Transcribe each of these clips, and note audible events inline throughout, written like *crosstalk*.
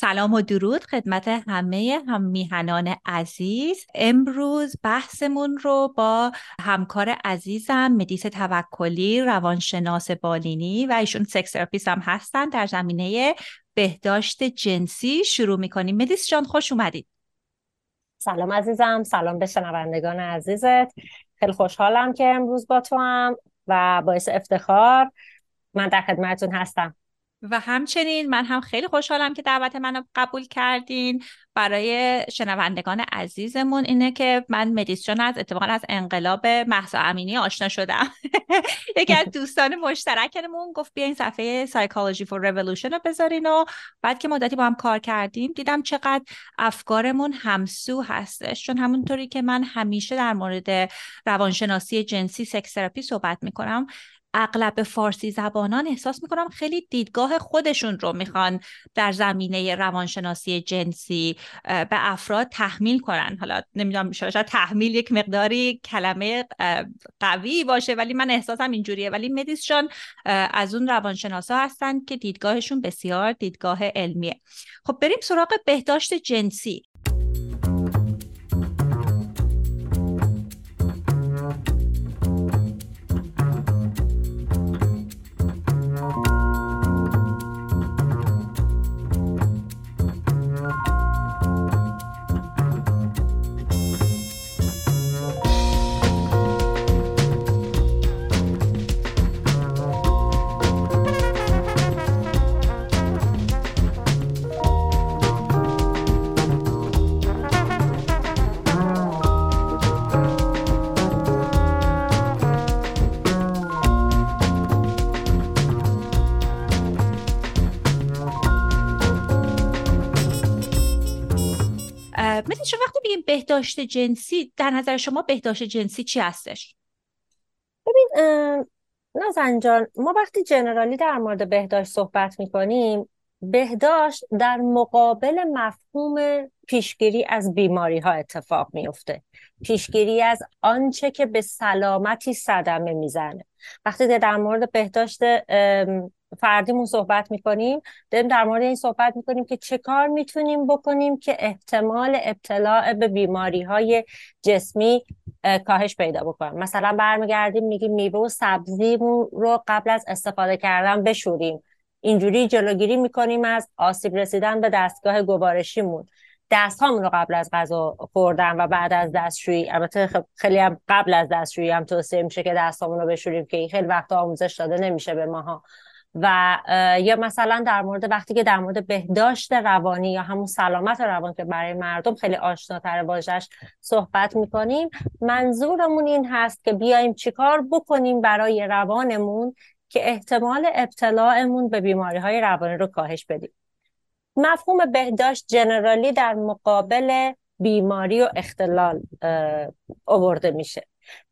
سلام و درود خدمت همه هم میهنان عزیز. امروز بحثمون رو با همکار عزیزم مدیس توکلی روانشناس بالینی و ایشون sex therapist هم هستن در زمینه بهداشت جنسی شروع می‌کنیم. مدیس جان خوش اومدید سلام عزیزم سلام به شنوندگان عزیزت. خیلی خوشحالم که امروز با تو هم و باعث افتخار من در خدمتتون هستم. و همچنین من هم خیلی خوشحالم که دعوت منو قبول کردین. برای شنوندگان عزیزمون اینه که من مدیس جان از اتفاقا از انقلاب محسا امینی آشنا شدم. *laughs* یکی از دوستان مشترکمون گفت بیاین صفحه سایکولوژی فور رولوشن رو بذارین و بعد که مدتی با هم کار کردیم دیدم چقدر افکارمون همسو هستش. چون همونطوری که من همیشه در مورد روانشناسی جنسی سکس تراپی صحبت می‌کنم اغلب فارسی زبانان احساس می‌کنم خیلی دیدگاه خودشون رو می‌خوان در زمینه روانشناسی جنسی به افراد تحمیل کنن. حالا نمی‌دونم شاید تحمیل یک مقداری کلمه قوی باشه ولی من احساسم اینجوریه. ولی مدیس از اون روانشناسا هستن که دیدگاهشون بسیار دیدگاه علمیه. خب بریم سراغ بهداشت جنسی. مثل وقتی بگیم بهداشت جنسی در نظر شما بهداشت جنسی چی هستش؟ ببین نازن جان ما وقتی جنرالی در مورد بهداشت صحبت می‌کنیم بهداشت در مقابل مفهوم پیشگیری از بیماری ها اتفاق میفته پیشگیری از آنچه که به سلامتی صدمه می‌زنه. وقتی در مورد بهداشت فردیمون صحبت می‌کنیم. داریم در مورد این صحبت می‌کنیم که چه کار می‌تونیم بکنیم که احتمال ابتلاع به بیماری های جسمی کاهش پیدا بکنیم مثلا برمیگردیم میگیم میوه و سبزیمون رو قبل از استفاده کردن بشوریم. اینجوری جلوگیری می‌کنیم از آسیب رسیدن به دستگاه گوارشیمون. دست رو قبل از غذا خوردن و بعد از دستشویی البته خیلی هم قبل از دستشویی هم توصیه میشه که دستامون رو بشوریم که خیلی وقت آموزش داده نمیشه به ماها. و یا مثلا در مورد وقتی که در مورد بهداشت روانی یا همون سلامت روان که برای مردم خیلی آشناتر واژش صحبت می‌کنیم منظورمون این هست که بیایم چیکار بکنیم برای روانمون که احتمال ابتلاعمون به بیماری های روانی رو کاهش بدیم. مفهوم بهداشت جنرالی در مقابل بیماری و اختلال آورده میشه.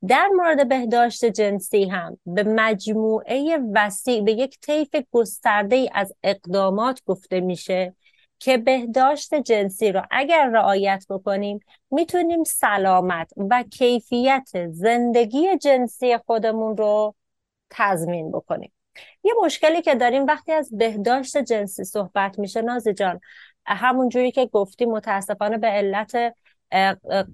در مورد بهداشت جنسی هم به مجموعه وسیع به یک طیف گسترده ای از اقدامات گفته میشه که بهداشت جنسی رو اگر رعایت بکنیم می‌تونیم سلامت و کیفیت زندگی جنسی خودمون رو تضمین بکنیم. یه مشکلی که داریم وقتی از بهداشت جنسی صحبت میشه نازی جان همون جوری که گفتی متاسفانه به علت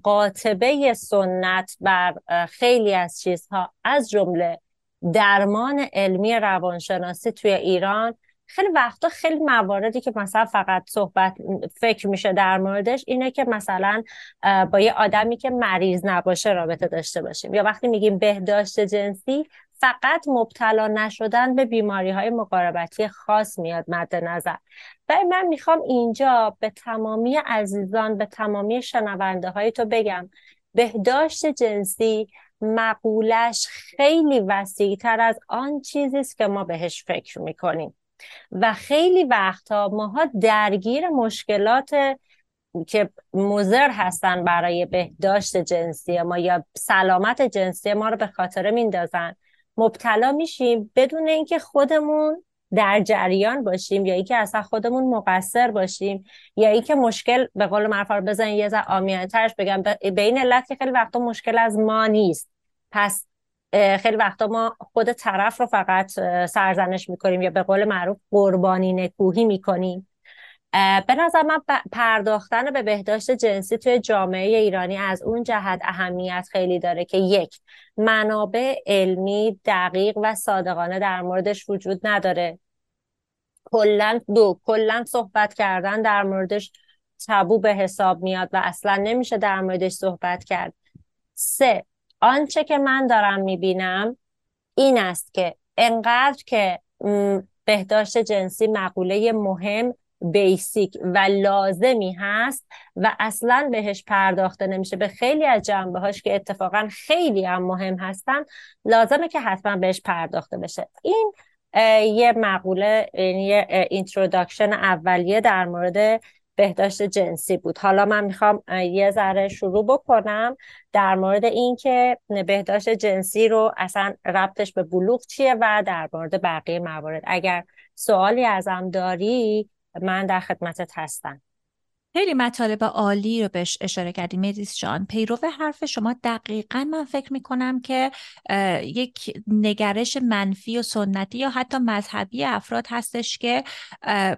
قاطبه سنت بر خیلی از چیزها از جمله درمان علمی روانشناسی توی ایران. خیلی وقتا خیلی مواردی که مثلا فقط صحبت فکر میشه در موردش اینه که مثلا با یه آدمی که مریض نباشه رابطه داشته باشیم. یا وقتی میگیم بهداشت جنسی فقط مبتلا نشدن به بیماری های مقاربتی خاص میاد مد نظر و من می‌خوام اینجا به تمامی عزیزان به تمامی شنونده های تو بگم بهداشت جنسی مقولش خیلی وسیع تر از آن چیزی است که ما بهش فکر می‌کنیم. و خیلی وقتها ماها درگیر مشکلات که مزر هستن برای بهداشت جنسی ما یا سلامت جنسی ما رو به خاطر میندازن. مبتلا میشیم بدون اینکه خودمون در جریان باشیم یا اینکه اصلا خودمون مقصر باشیم یا اینکه مشکل به قول معروف بزن یه ذره آمیانترش بگم. به این علت که خیلی وقتا مشکل از ما نیست. پس خیلی وقتا ما خود طرف رو فقط سرزنش می‌کنیم یا به قول معروف قربانی نکوهی می‌کنیم. به نظر من پرداختن به بهداشت جنسی توی جامعه ایرانی از اون جهت اهمیت خیلی داره که یک منابع علمی دقیق و صادقانه در موردش وجود نداره. کلا دو کلا صحبت کردن در موردش تبو به حساب میاد و اصلا نمیشه در موردش صحبت کرد. سه آنچه که من دارم می‌بینم این است که انقدر که بهداشت جنسی مقوله مهم بیسیک و لازمی هست و اصلا بهش پرداخته نمیشه. به خیلی از جنبه هاش که اتفاقا خیلی هم مهم هستن لازمه که حتما بهش پرداخته بشه. این یه مقوله یه introduction اولیه در مورد بهداشت جنسی بود. حالا من می‌خوام یه ذره شروع بکنم در مورد اینکه بهداشت جنسی رو اصلا ربطش به بلوغ چیه و در مورد بقیه موارد. اگر سوالی ازم داری من در خدمتت هستم. خیلی مطالب عالی رو بهش اشاره کردیم مدیس جان. پیرو حرف شما دقیقا من فکر می‌کنم که یک نگرش منفی و سنتی یا حتی مذهبی افراد هستش که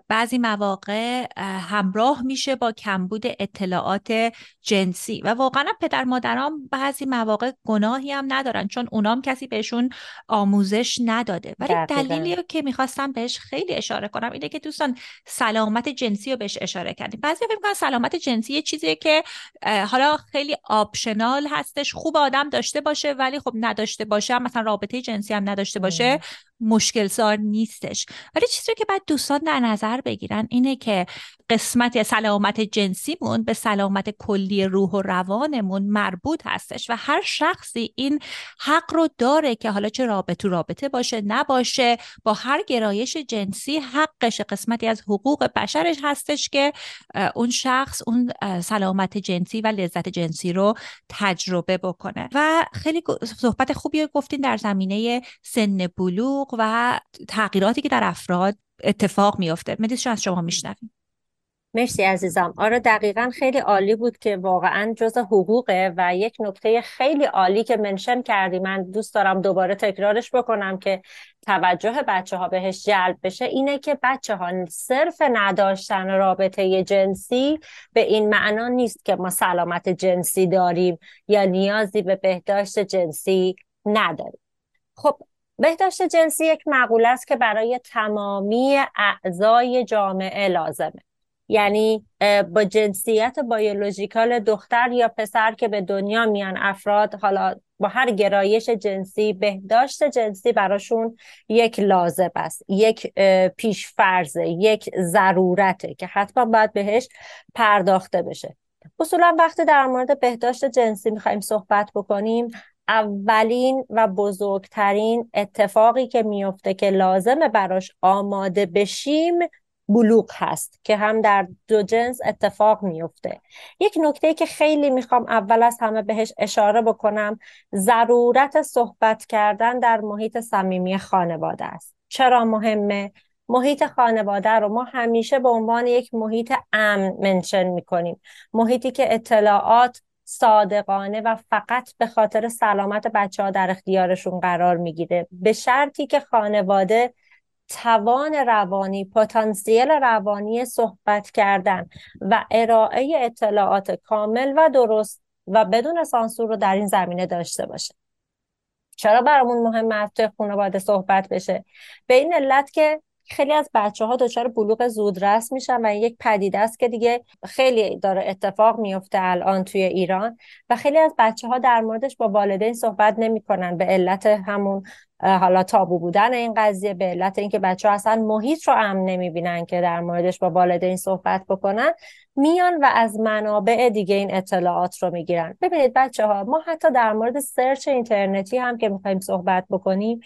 بعضی مواقع همراه میشه با کمبود اطلاعات جنسی و واقعا پدر مادران بعضی مواقع گناهی هم ندارن چون اونام کسی بهشون آموزش نداده. ولی دلیلی رو که می‌خواستم بهش خیلی اشاره کنم اینه که دوستان سلامت جنسی رو بهش اشاره کردیم. بعضی سلامت جنسی یه چیزیه که حالا خیلی آپشنال هستش. خوب آدم داشته باشه ولی خب نداشته باشه مثلا رابطه جنسی هم نداشته باشه. مشکل سار نیستش. ولی چیزی که بعد دوستان در نظر بگیرن اینه که قسمت سلامت جنسیمون به سلامت کلی روح و روانمون مربوط هستش و هر شخصی این حق رو داره که حالا چه رابطه رابطه باشه نباشه با هر گرایش جنسی حقش قسمتی از حقوق بشرش هستش که اون شخص اون سلامت جنسی و لذت جنسی رو تجربه بکنه. و خیلی صحبت خوبی گفتین در زمینه سن بلوغ و تغییراتی که در افراد اتفاق میافته. مدیس از شما میشنویم. مرسی عزیزم. آره دقیقا خیلی عالی بود که واقعا جز حقوقه و یک نکته خیلی عالی که منشن کردی. من دوست دارم دوباره تکرارش بکنم که توجه بچه ها بهش جلب بشه. اینه که بچه ها صرف نداشتن رابطه جنسی به این معنا نیست که ما سلامت جنسی داریم یا نیازی به بهداشت جنسی نداریم. خب بهداشت جنسی یک مقوله است که برای تمامی اعضای جامعه لازمه. یعنی با جنسیت بیولوژیکال دختر یا پسر که به دنیا میان افراد حالا با هر گرایش جنسی بهداشت جنسی براشون یک لازم است یک پیش فرضه یک ضرورته که حتما باید بهش پرداخته بشه. اصولا وقتی در مورد بهداشت جنسی می‌خوایم صحبت بکنیم اولین و بزرگترین اتفاقی که میفته که لازمه براش آماده بشیم بلوغ هست که هم در دو جنس اتفاق میفته یک نکته که خیلی می‌خوام اول از همه بهش اشاره بکنم ضرورت صحبت کردن در محیط صمیمی خانواده است. چرا مهمه؟ محیط خانواده رو ما همیشه به عنوان یک محیط امن منشن می‌کنیم. محیطی که اطلاعات صادقانه و فقط به خاطر سلامت بچه ها در اختیارشون قرار می‌گیره. به شرطی که خانواده توان روانی پتانسیل روانی صحبت کردن و ارائه اطلاعات کامل و درست و بدون سانسور رو در این زمینه داشته باشه. چرا برامون مهم از توی خانواده صحبت بشه؟ به این علت که خیلی از بچه ها دچار بلوغ زودرس میشن و یک پدیده است که دیگه خیلی داره اتفاق میفته الان توی ایران و خیلی از بچه ها در موردش با والدین صحبت نمی‌کنن به علت همون حالا تابو بودن این قضیه به علت اینکه بچه ها اصلا محیط رو امن نمی‌بینن که در موردش با والدین صحبت بکنن میان و از منابع دیگه این اطلاعات رو می‌گیرن. ببینید بچه ها ما حتی در مورد سرچ اینترنتی هم که می‌خوایم صحبت بکنیم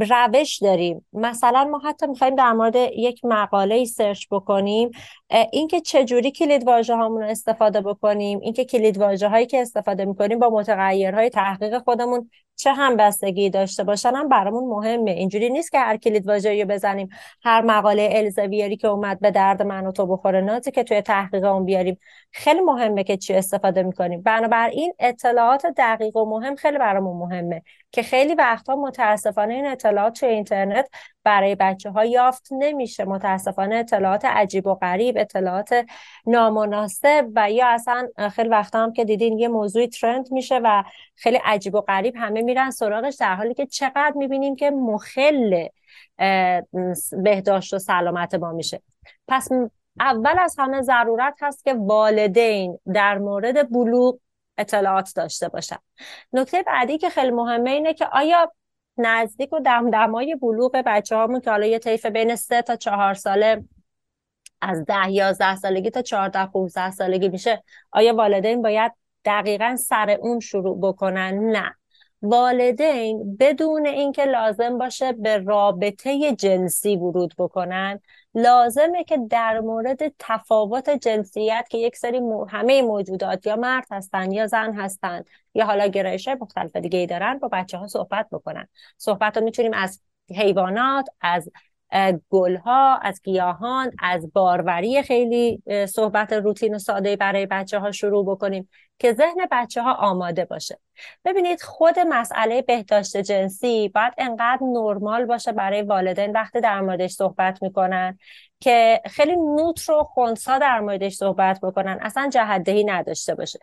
روش داریم. مثلا ما حتی می‌خوایم در مورد یک مقاله سرچ بکنیم. اینکه چجوری کلید واژه هامون رو استفاده بکنیم اینکه کلید واژه هایی که استفاده می‌کنیم با متغیرهای تحقیق خودمون چه هم بستگی داشته باشن هم برامون مهمه. اینجوری نیست که هر کلید واژه‌ای بزنیم هر مقاله الزویری که اومد به درد من و تو بخوره نازی که توی تحقیق اون بیاریم. خیلی مهمه که چی استفاده می‌کنیم. بنابراین اطلاعات دقیق و مهم خیلی برامون مهمه که خیلی وقتها متاسفانه این اطلاعات توی اینترنت برای بچه ها یافت. نمیشه. متاسفانه اطلاعات عجیب و غریب اطلاعات نامناسب و یا اصلا خیلی وقتا هم که دیدین یه موضوعی ترند میشه و خیلی عجیب و غریب همه میرن سراغش در حالی که چقدر می‌بینیم که مخل بهداشت و سلامت ما میشه. پس اول از همه ضرورت هست که والدین در مورد بلوغ اطلاعات داشته باشن. نکته بعدی که خیلی مهمه اینه که آیا نزدیک و دمدمای بلوغ بچه هامون که حالا یه طیف بین سه تا چهار ساله از ده یازده سالگی تا چهارده 15 سالگی میشه آیا والدین باید دقیقا سر اون شروع بکنن؟ نه. والدین بدون اینکه لازم باشه به رابطه جنسی ورود بکنن. لازمه که در مورد تفاوت جنسیت که یک سری همه موجودات یا مرد هستن یا زن هستن یا حالا گرایش مختلف دیگه دارن با بچه ها صحبت بکنن. صحبت رو می‌تونیم از حیوانات از گلها از گیاهان از باروری خیلی صحبت روتین و ساده برای بچه ها شروع بکنیم که ذهن بچه ها آماده باشه. ببینید خود مسئله بهداشت جنسی باید انقدر نرمال باشه برای والدین وقتی در موردش صحبت می‌کنن که خیلی نوتر و خونسا در موردش صحبت بکنن اصلا جهدهی نداشته باشه.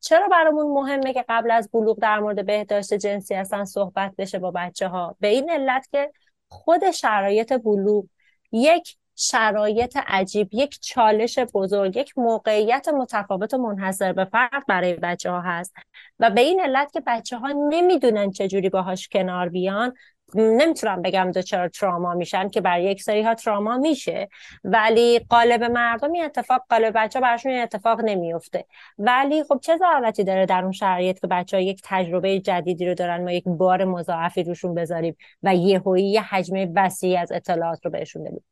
چرا برامون مهمه که قبل از بلوغ در مورد بهداشت جنسی اصلا صحبت بشه با بچه ها به این علت که خود شرایط بلوغ یک شرایط عجیب یک چالش بزرگ یک موقعیت متفاوت و منحصر به فرد برای بچه ها هست. و به این علت که بچه ها نمی‌دونن چجوری باهاش کنار بیان نمی‌تونم بگم چرا تراما میشن که برای یک سری ها تراما میشه ولی قالب مردم این اتفاق قالب بچه براشون این اتفاق نمیفته ولی خب چه ضرورتی داره در اون شرایط که بچه ها یک تجربه جدیدی رو دارن ما یک بار مضاعفی روشون بذاریم و یهویی یه حجم وسیعی از اطلاعات رو بهشون بدیم.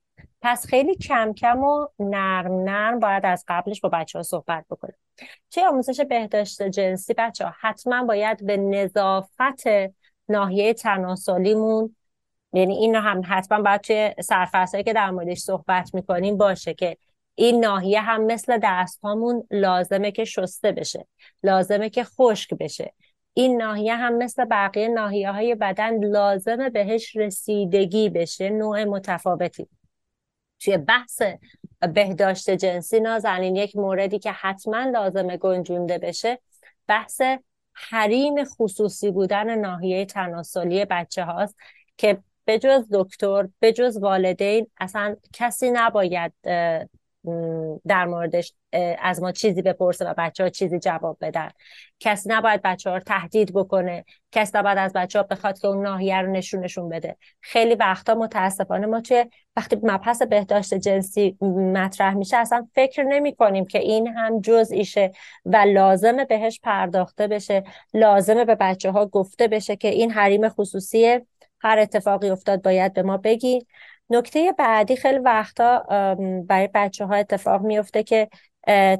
پس خیلی کم کم و نرم نرم باید از قبلش با بچه ها صحبت بکنیم. توی آموزش بهداشت جنسی؟ بچه ها حتما باید به نظافت ناحیه تناسلیمون یعنی این هم حتما باید توی سرفصلی که در موردش صحبت می‌کنیم باشه که این ناحیه هم مثل دست هامون لازمه که شسته بشه لازمه که خشک بشه. این ناحیه هم مثل بقیه ناحیه های بدن لازمه بهش رسیدگی بشه نوع متفاوتی. توی بحث بهداشت جنسی نازنین یک موردی که حتما لازمه گنجونده بشه بحث حریم خصوصی بودن ناحیه تناسلی بچه هاست که به جز دکتر به جز والدین اصلا کسی نباید در موردش از ما چیزی بپرسه و بچه ها چیزی جواب بدن. کسی نباید بچه ها رو تهدید بکنه. کسی نباید از بچه ها بخواد که اون ناحیه رو نشونشون بده. خیلی وقتا متاسفانه ما توی وقتی مبحث بهداشت جنسی مطرح میشه اصلا فکر نمی کنیم که این هم جزئیشه و لازمه بهش پرداخته بشه لازمه به بچه ها گفته بشه که این حریم خصوصی هر اتفاقی افتاد باید به ما بگی. نکته بعدی خیلی وقتا برای بچه ها اتفاق میفته که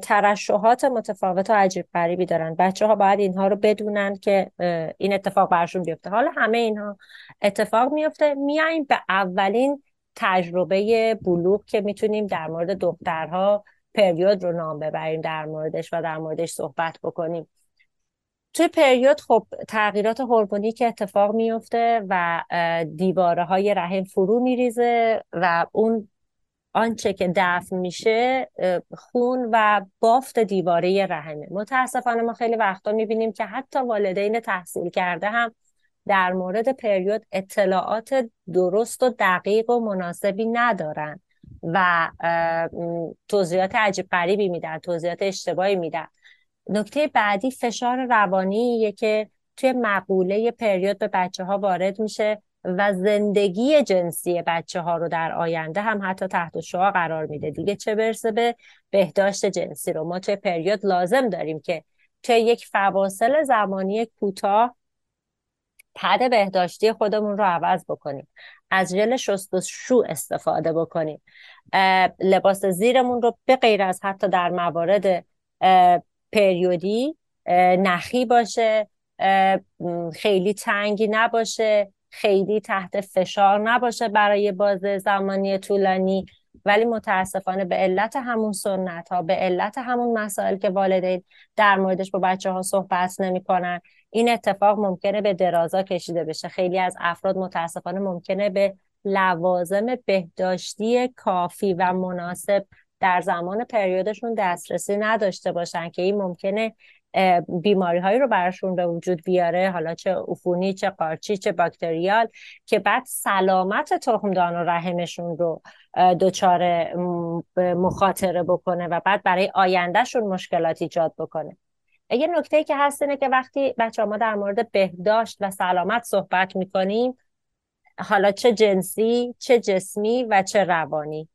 ترشحات متفاوت و عجیب غریبی دارن. بچه ها باید اینها رو بدونن که این اتفاق برشون بیفته. حالا همه اینها اتفاق میفته میاییم به اولین تجربه بلوغ که می‌تونیم در مورد دخترها پریود رو نام ببریم در موردش و در موردش صحبت بکنیم. توی پریود خب تغییرات هورمونی که اتفاق میفته و دیواره های رحم فرو میریزه و اون آنچه که دفن میشه خون و بافت دیواره رحمه. متاسفانه ما خیلی وقتا می‌بینیم که حتی والدین تحصیل کرده هم در مورد پریود اطلاعات درست و دقیق و مناسبی ندارن و توضیحات عجیب غریبی میدن توضیحات اشتباهی میدن. نکته بعدی فشار روانیه که توی مقوله پریود به بچه ها وارد میشه و زندگی جنسی بچه ها رو در آینده هم حتی تحت شعا قرار میده. دیگه چه برسه به بهداشت جنسی رو؟ ما توی پریود لازم داریم که توی یک فواصل زمانی کوتاه پد بهداشتی خودمون رو عوض بکنیم. از ژل شست و شو استفاده بکنیم. لباس زیرمون رو به غیر از حتی در موارد پریودی نخی باشه خیلی تنگی نباشه خیلی تحت فشار نباشه برای باز زمانی طولانی. ولی متاسفانه به علت همون سنت ها به علت همون مسائل که والدین در موردش با بچه ها صحبت نمی‌کنن این اتفاق ممکنه به درازا کشیده بشه. خیلی از افراد متاسفانه ممکنه به لوازم بهداشتی کافی و مناسب در زمان پریودشون دسترسی نداشته باشن که این ممکنه بیماری هایی رو براشون به وجود بیاره. حالا چه عفونی چه قارچی چه باکتریال که بعد سلامت تخمدان و رحمشون رو دچار مخاطره بکنه و بعد برای آیندهشون مشکلات ایجاد بکنه. یه نکته که هست اینه که وقتی بچه ما در مورد بهداشت و سلامت صحبت می‌کنیم حالا چه جنسی چه جسمی و چه روانی.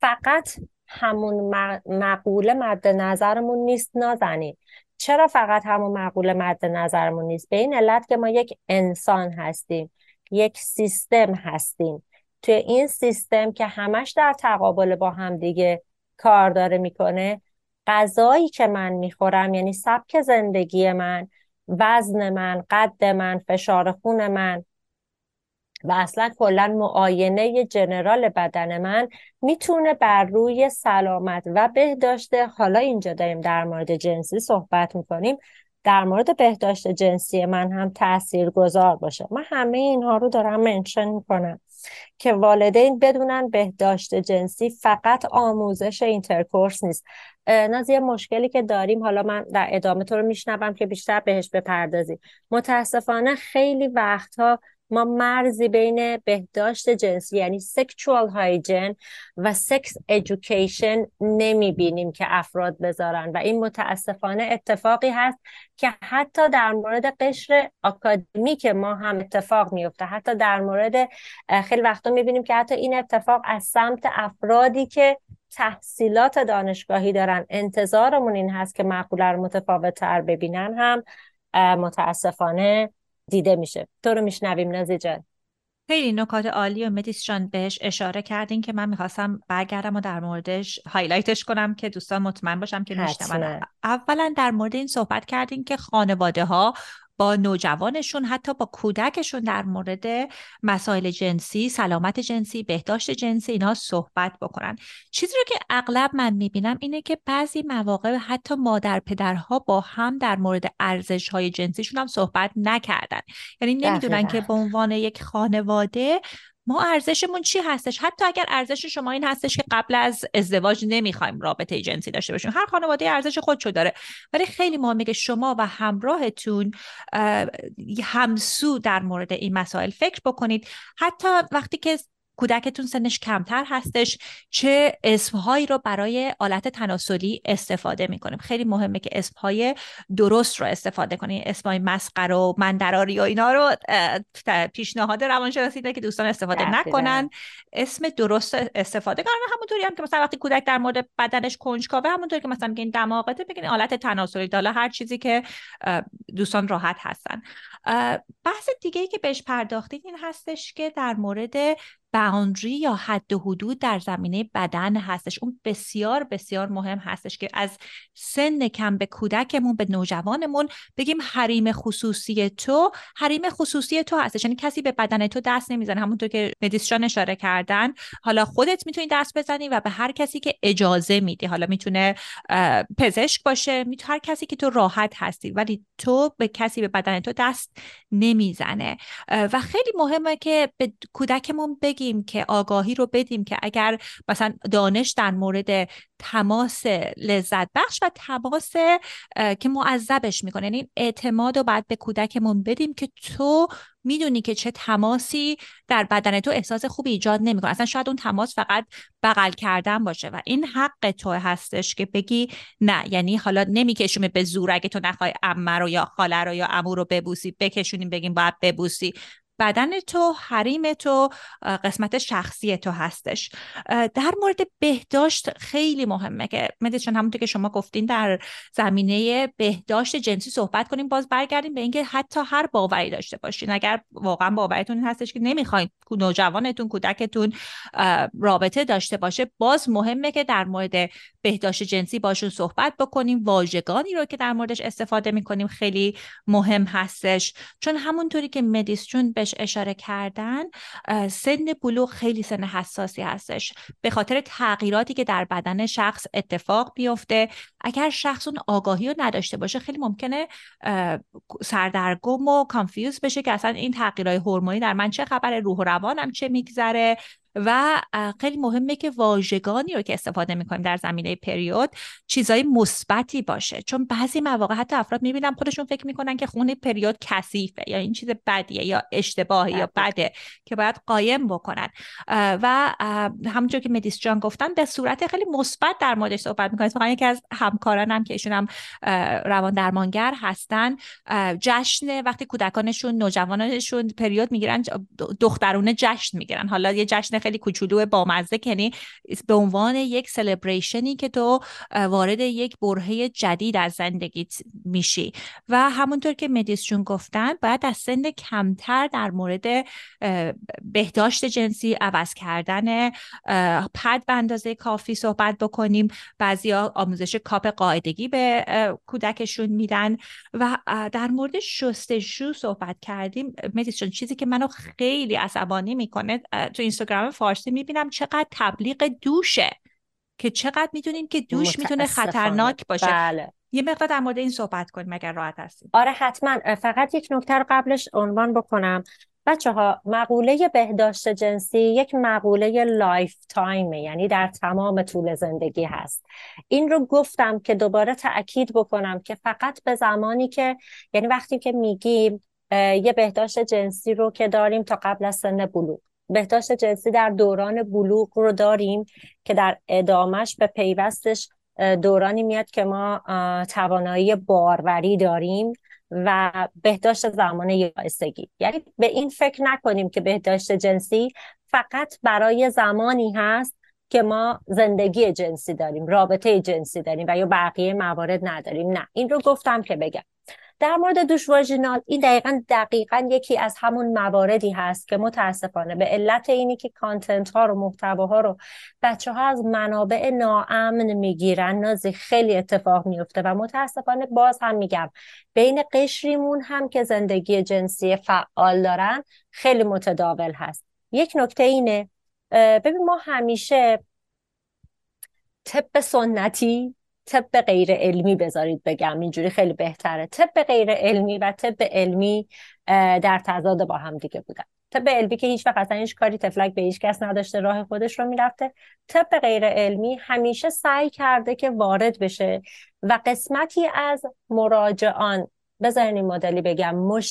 فقط همون مقوله مد نظرمون نیست نازنین. چرا فقط همون مقوله مد نظرمون نیست؟ به این علت که ما یک انسان هستیم یک سیستم هستیم. توی این سیستم که همش در تقابل با هم دیگه کار داره می‌کنه غذایی که من می‌خورم یعنی سبک زندگی من وزن من قد من فشار خون من و اصلا کلا معاینه جنرال بدن من می‌تونه بر روی سلامت و بهداشت حالا اینجا داریم در مورد جنسی صحبت می‌کنیم در مورد بهداشت جنسی من هم تأثیر گذار باشه. من همه اینها رو دارم منشن می‌کنم که والدین بدونن بهداشت جنسی فقط آموزش intercourse نیست. نازی مشکلی که داریم حالا من در ادامه تو رو میشنوم که بیشتر بهش بپردازی متاسفانه خیلی وقتها ما مرزی بین بهداشت جنسی یعنی sexual hygiene و sex education نمی‌بینیم که افراد بذارن. و این متاسفانه اتفاقی هست که حتی در مورد قشر آکادمیک ما هم اتفاق میفته حتی در مورد خیلی وقتا می‌بینیم که حتی این اتفاق از سمت افرادی که تحصیلات دانشگاهی دارن انتظارمون این هست که مقوله رو متفاوت تر ببینن هم متاسفانه دیده میشه. تو رو میشنویم نازی جان. خیلی نکات عالی رو مدیس جان بهش اشاره کردین که من می‌خواستم برگردم و در موردش highlight ش کنم که دوستان مطمئن باشم که میشنون اولا در مورد این صحبت کردین که خانواده ها با نوجوانشون حتی با کودکشون در مورد مسائل جنسی سلامت جنسی بهداشت جنسی اینا صحبت بکنن. چیزی رو که اغلب من می‌بینم اینه که بعضی مواقع حتی مادر پدرها با هم در مورد ارزش های جنسیشون هم صحبت نکردن. یعنی نمی‌دونن که به عنوان یک خانواده ما ارزشمون چی هستش؟ حتی اگر ارزش شما این هستش که قبل از ازدواج نمی‌خوایم رابطه جنسی داشته باشیم. هر خانواده ارزش خودشو داره. ولی خیلی مهمه که شما و همراهتون همسو در مورد این مسائل فکر بکنید. حتی وقتی که کودکتون سنش کمتر هستش. چه اسمهایی رو برای آلت تناسلی استفاده می‌کنیم؟ خیلی مهمه که اسمهای درست رو استفاده کنیم اسمهای مسقر و مندراری و اینا رو پیشنهاد روانشناسی ده که دوستان استفاده نکنن. اسم درست استفاده کنن. همونطوری هم که مثلا وقتی کودک در مورد بدنش کنجکاوه همونطوری که مثلا میگین دماغته بگین آلت تناسلی. حالا هر چیزی که دوستان راحت هستن. بحث دیگه ای که بهش پرداختید این هستش که در مورد باوندری یا حد و حدود در زمینه بدن هستش. اون بسیار بسیار مهم هستش که از سن کم به کودکمون به نوجوانمون بگیم حریم خصوصی تو حریم خصوصی تو هستش. یعنی کسی به بدن تو دست نمی‌زنه. همونطور که مدیسشان اشاره کردن حالا خودت می‌تونی دست بزنی و به هر کسی که اجازه میدی. حالا می‌تونه پزشک باشه می‌تونه هر کسی که تو راحت هستی ولی تو به کسی به بدن تو دست نمی‌زنه. و خیلی مهمه که به کودکمون بگی بگیم که آگاهی رو بدیم که اگر مثلا دانش در مورد تماس لذت بخش و تماس که معذبش می‌کنه. یعنی اعتماد رو باید به کودکمون بدیم که تو می‌دونی که چه تماسی در بدن تو احساس خوبی ایجاد نمی‌کنه. اصلا شاید اون تماس فقط بغل کردن باشه و این حق تو هستش که بگی نه. یعنی حالا نمی‌کشیم به زور اگه تو نخوای امه رو یا خاله رو یا امو رو ببوسی. بکشونیم بگیم باید ببوسی. بدن تو حریم تو قسمت شخصی تو هستش. در مورد بهداشت خیلی مهمه که مدیشن همونطور که شما گفتین در زمینه بهداشت جنسی صحبت کنیم باز برگردیم به اینکه حتی هر باوری داشته باشین. اگر واقعا باورتون این هستش که نمی‌خواین نوجوانتون کودکتون رابطه داشته باشه باز مهمه که در مورد بهداشت جنسی باشون صحبت بکنیم واژگانی رو که در موردش استفاده می‌کنیم خیلی مهم هستش. چون همونطوری که مدیسچون بهش اشاره کردن سن بلوغ خیلی سن حساسی هستش. به خاطر تغییراتی که در بدن شخص اتفاق بیفته اگر شخص اون آگاهی رو نداشته باشه خیلی ممکنه سردرگم و کانفیوز بشه که اصلا این تغییرهای هورمونی در من چه خبره روح و روانم چه میگذره. و خیلی مهمه که واژگانی رو که استفاده می‌کنیم در زمینه پریود چیزای مثبتی باشه. چون بعضی مواقع حتی افراد می‌بینم خودشون فکر می‌کنن که خون پریود کثیفه یا این چیز بدیه یا اشتباهی یا بله. بده که باید قایم بکنن. و همونجور که مدیس جان گفتن به صورت خیلی مثبت در موردش صحبت می‌کنن فقط یکی از همکارانم که ایشون هم روان درمانگر هستن جشن وقتی کودکانشون نوجوانانشون پریود می‌گیرن دخترونه جشن می‌گیرن. حالا یه جشن خیلی کوچولو بامزه یعنی به عنوان یک سلبریشنی که تو وارد یک برهه جدید از زندگیت میشی. و همونطور که مدیسشون گفتن باید از سن کمتر در مورد بهداشت جنسی عوض کردن پد به اندازه کافی صحبت بکنیم. بعضیا آموزش کاپ قاعدگی به کودکشون میدن. و در مورد شستشو صحبت کردیم. مدیس جون چیزی که منو خیلی عصبانی می‌کنه تو اینستاگرام فارسی می‌بینم چقدر تبلیغ دوشه که چقدر می‌دونیم که دوش می‌تونه خطرناک باشه. بله. یه مقدار در مورد این صحبت کنیم اگر راحت هستیم آره حتما. فقط یک نکته رو قبلش عنوان بکنم. بچه ها مقوله بهداشت جنسی یک مقوله lifetime ه یعنی در تمام طول زندگی هست. این رو گفتم که دوباره تأکید بکنم که فقط به زمانی که یعنی وقتی که میگیم یه بهداشت جنسی رو که داریم تا قبل از سن بلوغ. بهداشت جنسی در دوران بلوغ رو داریم که در ادامش به پیوستش دورانی میاد که ما توانایی باروری داریم و بهداشت زمان یائسگی یعنی به این فکر نکنیم که بهداشت جنسی فقط برای زمانی هست که ما زندگی جنسی داریم رابطه جنسی داریم و یا بقیه موارد نداریم. نه این رو گفتم که بگم. در مورد دوش واژینال این دقیقا دقیقا یکی از همون مواردی هست که متاسفانه به علت اینی که کانتنت ها رو محتواها رو بچه ها از منابع ناامن می‌گیرن نازی خیلی اتفاق میفته و متاسفانه باز هم میگم بین قشریمون هم که زندگی جنسی فعال دارن خیلی متداول هست. یک نکته اینه ببین ما همیشه طب سنتی طب غیر علمی بذارید بگم اینجوری خیلی بهتره. طب غیر علمی و طب علمی در تضاد با هم دیگه بودن. طب علمی که هیچ وقت اصلا هیچ کاری تفلک به هیچ کس نداشته راه خودش رو می‌رفته. طب غیر علمی همیشه سعی کرده که وارد بشه و قسمتی از مراجعان بذارین این مدلی بگم مش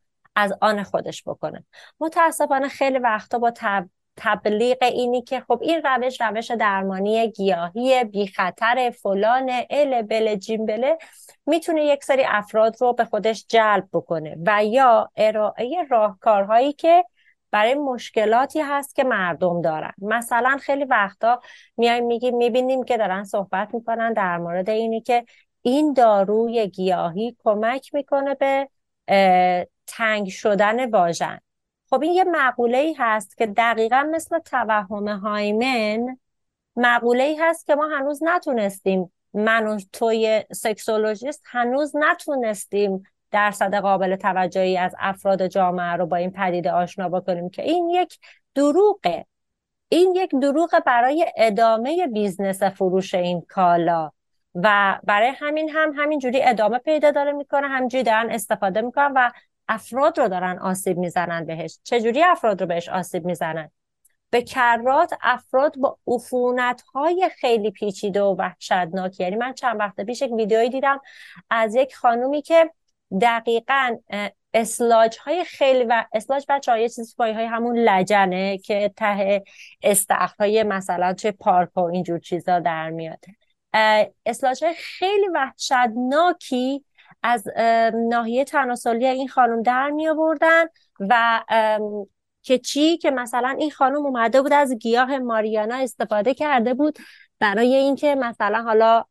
از آن خودش بکنه. متاسفانه خیلی وقتا با تب... تبلیغ اینی که خب این روش روش درمانی گیاهی بی خطر فلان ال بل جیم بله می‌تونه یک سری افراد رو به خودش جلب بکنه و یا ارائه راهکارهایی که برای مشکلاتی هست که مردم دارن. مثلا خیلی وقتا میایم میگیم می‌بینیم که دارن صحبت می‌کنن در مورد اینی که این داروی گیاهی کمک می‌کنه به تنگ شدن واژن. خب این یه مقوله ای هست که دقیقا مثل توهم hymen مقوله ای هست که ما هنوز نتونستیم من و توی sexologist هنوز نتونستیم درصد قابل توجهی از افراد جامعه رو با این پدیده آشنا بکنیم که این یک دروغه. این یک دروغ برای ادامه business فروش این کالا. و برای همین هم همینجوری ادامه پیدا داره می‌کنه همینجوری دارن استفاده می‌کنن و افراد رو دارن آسیب می‌زنن بهش. چجوری افراد رو بهش آسیب می‌زنن؟ به کرات افراد با عفونت های خیلی پیچیده و وحشتناک. یعنی من چند وقت پیش یک ویدیویی دیدم از یک خانومی که دقیقا اسلاج های خیلی و اسلاج بچه های چیزی های همون لجنه که ته استخر های مثلا چه پارک اینجور چیزا در میاد. اسلاج های خیلی وحشتناکی از ناحیه تناسلی این خانم در می آوردن و که چی؟ که مثلا این خانم اومده بود از گیاه ماریانا استفاده کرده بود برای اینکه مثلا حالا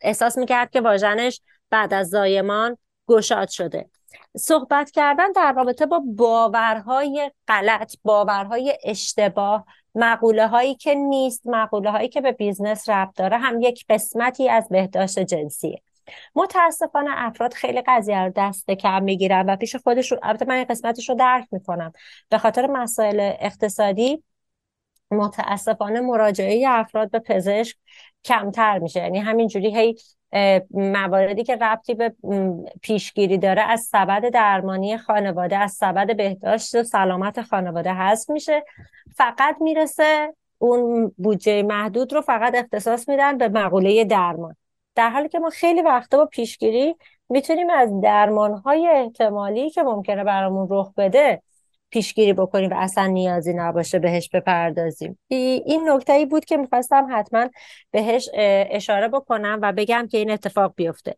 احساس می‌کرد که واژنش بعد از زایمان گشاد شده. صحبت کردن در رابطه با باورهای غلط باورهای اشتباه مقوله هایی که نیست مقوله هایی که به business ربط داره هم یک قسمتی از بهداشت جنسیه. متاسفانه افراد خیلی قضیه رو دست کم می‌گیرن و پیش خودشون البته من قسمتش رو درک می‌کنم. به خاطر مسائل اقتصادی متاسفانه مراجعه افراد به پزشک کمتر میشه. یعنی همینجوری هی مواردی که ربطی به پیشگیری داره از سبد درمانی خانواده از سبد بهداشت و سلامت خانواده هست میشه. فقط می‌رسه اون بودجه محدود رو فقط اختصاص میدن به مقوله درمان. در حالی که ما خیلی وقتا با پیشگیری می‌تونیم از درمان های احتمالی که ممکنه برامون رخ بده پیشگیری بکنیم و اصلا نیازی نباشه بهش بپردازیم. این نکته ای بود که می‌خواستم حتما بهش اشاره بکنم و بگم که این اتفاق بیفته.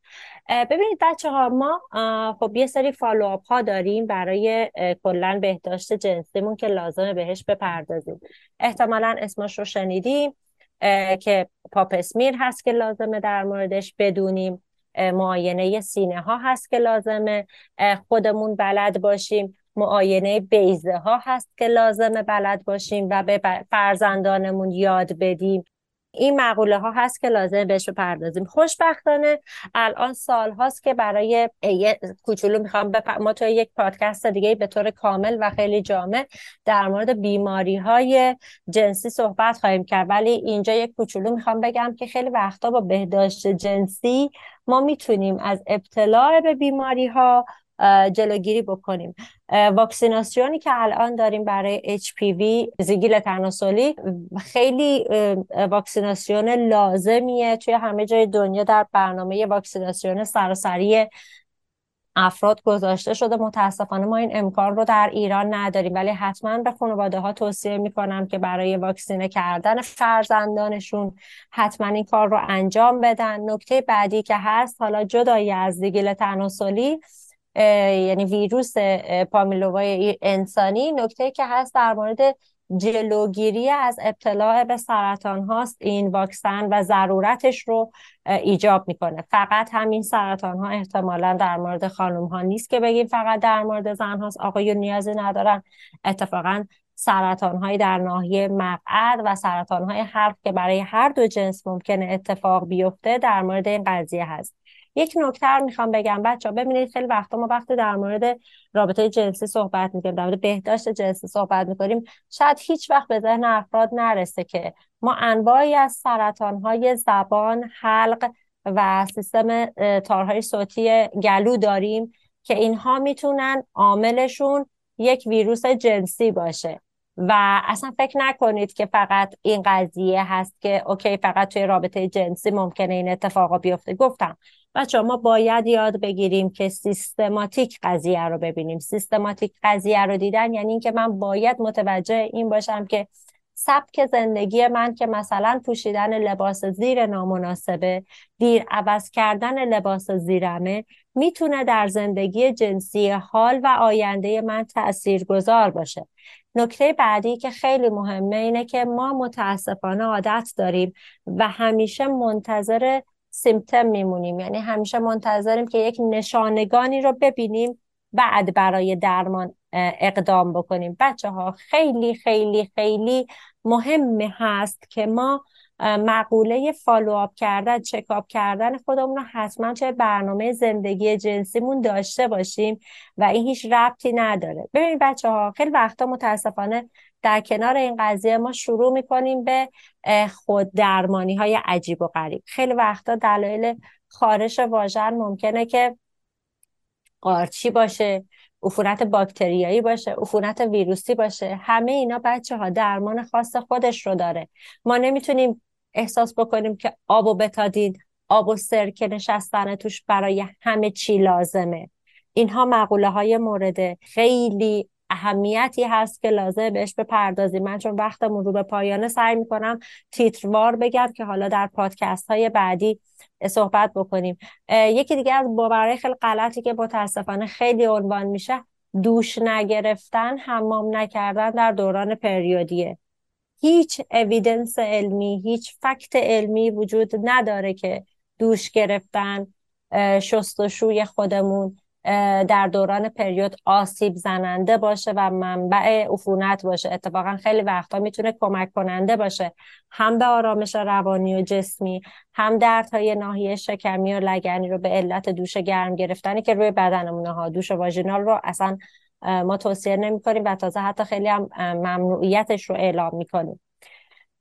ببینید بچه ها ما خب یه سری فالوآپ ها داریم برای کلا بهداشت جنسیمون که لازمه بهش بپردازیم. احتمالا اسمش رو شنیدیم. که پاپسمیر هست که لازمه در موردش بدونیم. معاینه سینه ها هست که لازمه. خودمون بلد باشیم. معاینه بیزه ها هست که لازمه بلد باشیم و به فرزندانمون یاد بدیم. این مقوله ها هست که لازم بهش بپردازیم. خوشبختانه الان سال هاست که برای کوچولو می‌خوام بپ... ما توی یک پادکست دیگه به طور کامل و خیلی جامع در مورد بیماری های جنسی صحبت خواهیم کرد. ولی اینجا یک کوچولو می‌خوام بگم که خیلی وقتا با بهداشت جنسی ما می‌تونیم از ابتلاع به بیماری ها جلوگیری بکنیم. واکسیناسیونی که الان داریم برای HPV زیگیل تناسلی خیلی واکسیناسیون لازمیه توی همه جای دنیا در برنامه واکسیناسیون سراسری افراد گذاشته شده. متاسفانه ما این امکان رو در ایران نداریم. ولی حتما به خانواده ها توصیه می‌کنم که برای واکسینه کردن فرزندانشون حتما این کار رو انجام بدن. نکته بعدی که هست حالا جدای از دیگل تناسلی. یعنی ویروس پامیلوای انسانی. نکته که هست در مورد جلوگیری از ابتلاع به سرطان هاست این واکسن و ضرورتش رو ایجاب می‌کنه. فقط همین سرطان ها احتمالا در مورد خانم ها نیست که بگیم فقط در مورد زن هاست. آقایون نیازی ندارن. اتفاقا سرطان های در ناحیه مقعد و سرطان های حلق که برای هر دو جنس ممکنه اتفاق بیفته در مورد این قضیه هست. یک نکته می‌خوام بگم. بچه ببینید خیلی وقتا ما وقتی در مورد رابطه جنسی صحبت می‌کنیم در مورد بهداشت جنسی صحبت می‌کنیم شاید هیچ وقت به ذهن افراد نرسه که ما انواعی از سرطان های زبان حلق و سیستم تارهای صوتی گلو داریم که اینها می‌تونن عاملشون یک ویروس جنسی باشه. و اصلا فکر نکنید که فقط این قضیه هست که اوکی فقط توی رابطه جنسی ممکنه این اتفاقا بیفته. گفتم بچه ما باید یاد بگیریم که سیستماتیک قضیه رو ببینیم. سیستماتیک قضیه رو دیدن یعنی اینکه من باید متوجه این باشم که سبک زندگی من که مثلا پوشیدن لباس زیر نامناسبه دیر عوض کردن لباس زیرمه می‌تونه در زندگی جنسی حال و آینده من تأثیر گذار باشه. نکته بعدی که خیلی مهمه اینه که ما متاسفانه عادت داریم و همیشه منتظر سیمتم میمونیم. یعنی همیشه منتظریم که یک نشانگانی رو ببینیم بعد برای درمان اقدام بکنیم. بچه ها خیلی خیلی خیلی مهم هست که ما مقوله فالوآپ کردن چکاپ کردن خودمون رو حتما چه برنامه زندگی جنسیمون داشته باشیم و این هیچ ربطی نداره. ببینید بچه ها خیلی وقتا متاسفانه در کنار این قضیه ما شروع می‌کنیم به خود درمانی های عجیب و غریب. خیلی وقتا دلایل خارش واژن ممکنه که قارچی باشه عفونت باکتریایی باشه عفونت ویروسی باشه همه اینا بچه ها درمان خاص خودش رو داره. ما نمی‌تونیم احساس بکنیم که آب و بتادین آب و سرکه نشستن توش برای همه چی لازمه. اینها مقوله های مورد خیلی اهمیتی هست که لازم بهش بپردازیم. من چون وقتمون رو به پایانه سعی می‌کنم تیتروار بگم که حالا در پادکست های بعدی صحبت بکنیم. یکی دیگه از باورهای خیلی غلطی که متاسفانه خیلی عنوان میشه دوش نگرفتن حمام نکردن در دوران پریودیه. هیچ اویدنس علمی هیچ فکت علمی وجود نداره که دوش گرفتن شستشوی خودمون. در دوران پریود آسیب زننده باشه و منبع عفونت باشه. اتفاقا خیلی وقتا می‌تونه کمک کننده باشه. هم به آرامش روانی و جسمی هم دردهای ناحیه شکمی و لگنی رو به علت دوش گرم گرفتنی که روی بدنمونه ها. دوش واژینال رو اصلا ما توصیه نمی کنیم و تازه حتی خیلی هم ممنوعیتش رو اعلام می کنیم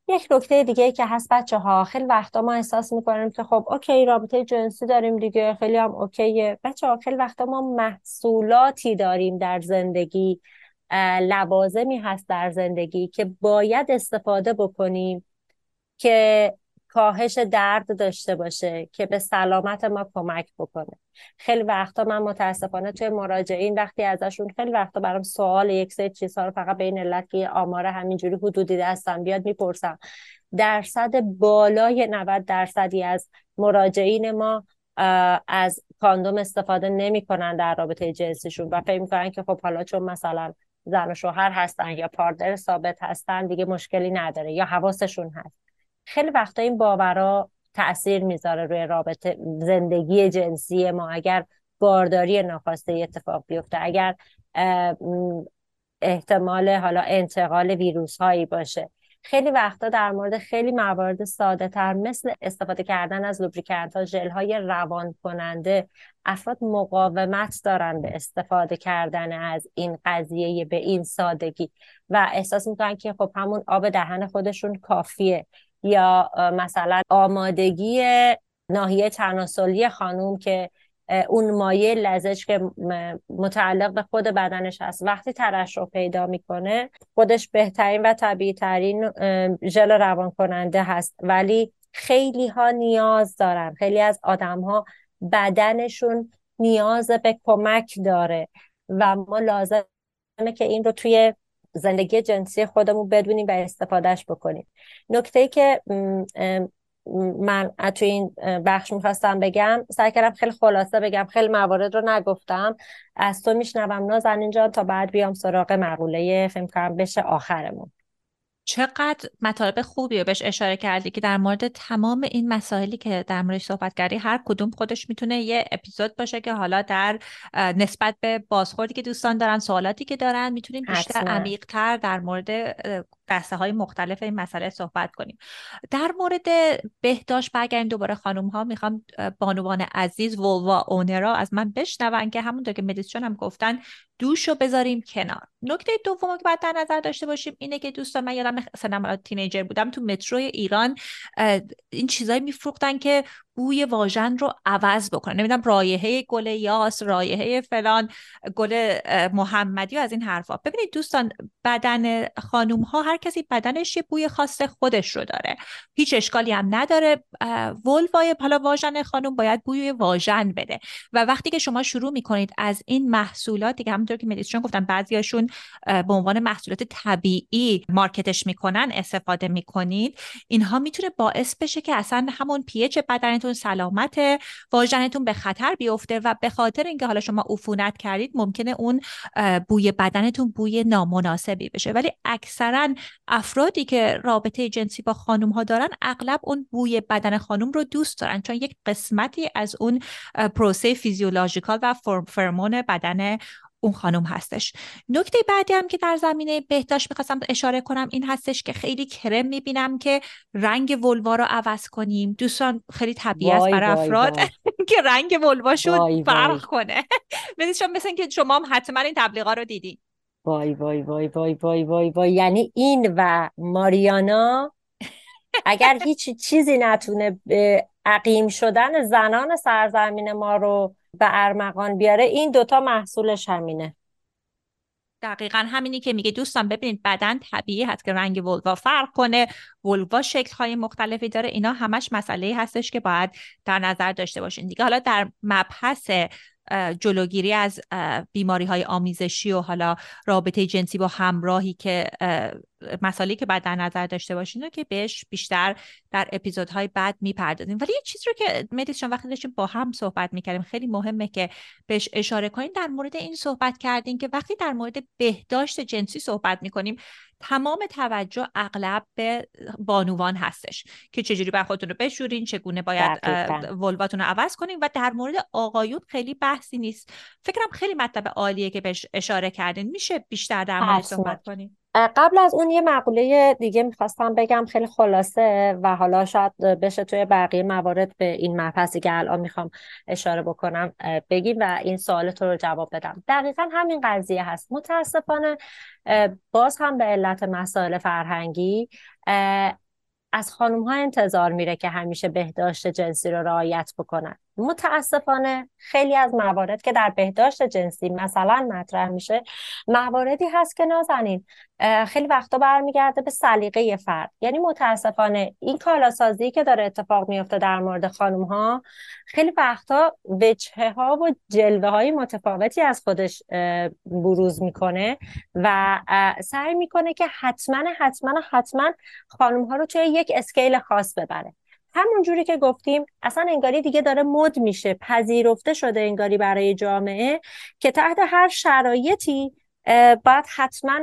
یک نکته دیگه که هست بچه ها خیلی وقتا ما احساس می‌کنیم که خب اوکی رابطه جنسی داریم دیگه خیلی هم اوکیه. بچه ها خیلی وقتا ما محصولاتی داریم در زندگی لوازمی هست در زندگی که باید استفاده بکنیم که کاهش درد داشته باشه که به سلامت ما کمک بکنه. خیلی وقتا من متاسفانه توی مراجعین وقتی ازشون خیلی وقتا برام سوال یک سری چیزها رو فقط به این علت که آمار همینجوری حدودی دستم بیاد می‌پرسم. درصد بالای 90 درصدی از مراجعین ما از کاندوم استفاده نمی‌کنن در رابطه جنسیشون و فکر می‌کنن که خب حالا چون مثلا زن و شوهر هستن یا پارتنر ثابت هستن دیگه مشکلی نداره یا حواسشون هست. خیلی وقتا این باورا تاثیر می‌ذاره روی رابطه زندگی جنسی ما. اگر بارداری ناخواسته اتفاق بیفته اگر احتمال حالا انتقال ویروس هایی باشه. خیلی وقتا در مورد خیلی موارد ساده تر مثل استفاده کردن از لوبریکنت ها ژل های روان کننده افراد مقاومت دارن به استفاده کردن از این قضیه به این سادگی. و احساس می‌کنن که خب همون آب دهن خودشون کافیه. یا مثلا آمادگی ناحیه تناسلی خانوم که اون مایه لزج که متعلق به خود بدنش هست وقتی ترشح پیدا می‌کنه خودش بهترین و طبیعی ترین ژل روان کننده هست. ولی خیلی ها نیاز دارن. خیلی از آدم ها بدنشون نیاز به کمک داره و ما لازمه که این رو توی زندگی جنسی خودمون بدونیم و استفادهش بکنیم. نکته ای که من تو این بخش می‌خواستم بگم سعی کردم خیلی خلاصه بگم خیلی موارد رو نگفتم. از تو میشنوم. نازنین جان تا بعد بیام سراغ مقوله فکر کنم بشه آخرمون. چقدر مطالب خوبی رو بهش اشاره کردی که در مورد تمام این مسائلی که در موردش صحبت کردی هر کدوم خودش می‌تونه یه اپیزود باشه که حالا در نسبت به بازخوردی که دوستان دارن سوالاتی که دارن می‌تونیم بیشتر عمیقتر در مورد دسته های مختلف این مسئله صحبت کنیم. در مورد بهداشت برگردیم دوباره خانم ها می‌خوام بانوان عزیز ولوا اونرا از من بشنون که همونطور که مدیسشون هم گفتن دوش رو بذاریم کنار. نکته دوم که باید در نظر داشته باشیم اینه که دوستان من یادم مثلا تینیجر بودم تو متروی ایران این چیزایی میفروختن که بوی واژن رو عوض بکنه نمی‌دونم رایحه گل یاس رایحه فلان گل محمدی و از این حرفا. ببینید دوستان بدن خانوم ها هر کسی بدنش یه بوی خاص خودش رو داره. هیچ اشکالی هم نداره. ولوای حالا واژن خانوم باید بوی واژن بده. و وقتی که شما شروع می‌کنید از این محصولاتی که همونطور که مدیسشون گفتن بعضیاشون به عنوان محصولات طبیعی مارکتش می‌کنن استفاده می‌کنید اینها می‌تونه باعث بشه که اصلا همون پیچ بدن بدنتون سلامت واژنتون به خطر بیفته و به خاطر اینکه حالا شما عفونت کردید ممکنه اون بوی بدنتون بوی نامناسبی بشه. ولی اکثرا افرادی که رابطه جنسی با خانم ها دارن اغلب اون بوی بدن خانم رو دوست دارن. چون یک قسمتی از اون پروسه فیزیولوژیکال و فرمون بدن اون خانم هستش. نکته بعدی هم که در زمینه بهداشت می‌خواستم اشاره کنم این هستش که خیلی کرم می‌بینم که رنگ ولوا رو عوض کنیم. دوستان خیلی طبیعی است برای افراد *laughs* که رنگ ولواشون فرق کنه. *laughs* مثل مثل که شما هم حتما این تبلیغا رو دیدی وای وای وای وای وای وای وای. یعنی این و ماریانا اگر هیچ چیزی نتونه به عقیم شدن زنان سرزمین ما رو به ارمغان بیاره این دوتا محصولش همینه. دقیقا همینی که میگه. دوستان ببینید بدن طبیعی هست که رنگ ولوا فرق کنه. ولوا شکل های مختلفی داره. اینا همش مسئله هستش که باید در نظر داشته باشین. دیگه حالا در مبحث جلوگیری از بیماری های آمیزشی و حالا رابطه جنسی با همراهی که مسائلی که باید در نظر داشته باشین که بهش بیشتر در اپیزودهای بعد می‌پردازیم. ولی یه چیزی رو که مدیس وقتی داشتیم با هم صحبت می‌کردیم خیلی مهمه که بهش اشاره کنیم در مورد این صحبت کردیم که وقتی در مورد بهداشت جنسی صحبت می‌کنیم تمام توجه اغلب به بانوان هستش که چجوری بر خودتون رو بشورین چگونه باید ولواتون رو عوض کنیم و در مورد آقایون خیلی بحثی نیست. فکرم خیلی مطلب عالیه که بهش اشاره کردین. میشه بیشتر در مورد صحبت کنیم؟ قبل از اون یه مقوله دیگه می‌خواستم بگم خیلی خلاصه و حالا شاید بشه توی بقیه موارد به این مبحثی که الان می‌خوام اشاره بکنم بگیم و این سوال تو رو جواب بدم. دقیقا همین قضیه هست. متاسفانه باز هم به علت مسائل فرهنگی از خانم ها انتظار میره که همیشه بهداشت جنسی رو رعایت بکنن. متاسفانه خیلی از موارد که در بهداشت جنسی مثلا مطرح میشه مواردی هست که نازنین خیلی وقتا برمیگرده به سلیقه فرد. یعنی متاسفانه این کالاسازی که داره اتفاق میفته در مورد خانم ها خیلی وقتا وجهه ها و جلوه های متفاوتی از خودش بروز می‌کنه و سعی می‌کنه که حتما حتما حتما خانم ها رو توی یک اسکیل خاص ببره. همون جوری که گفتیم اصلا انگاری دیگه داره مد میشه پذیرفته شده انگاری برای جامعه که تحت هر شرایطی باید حتما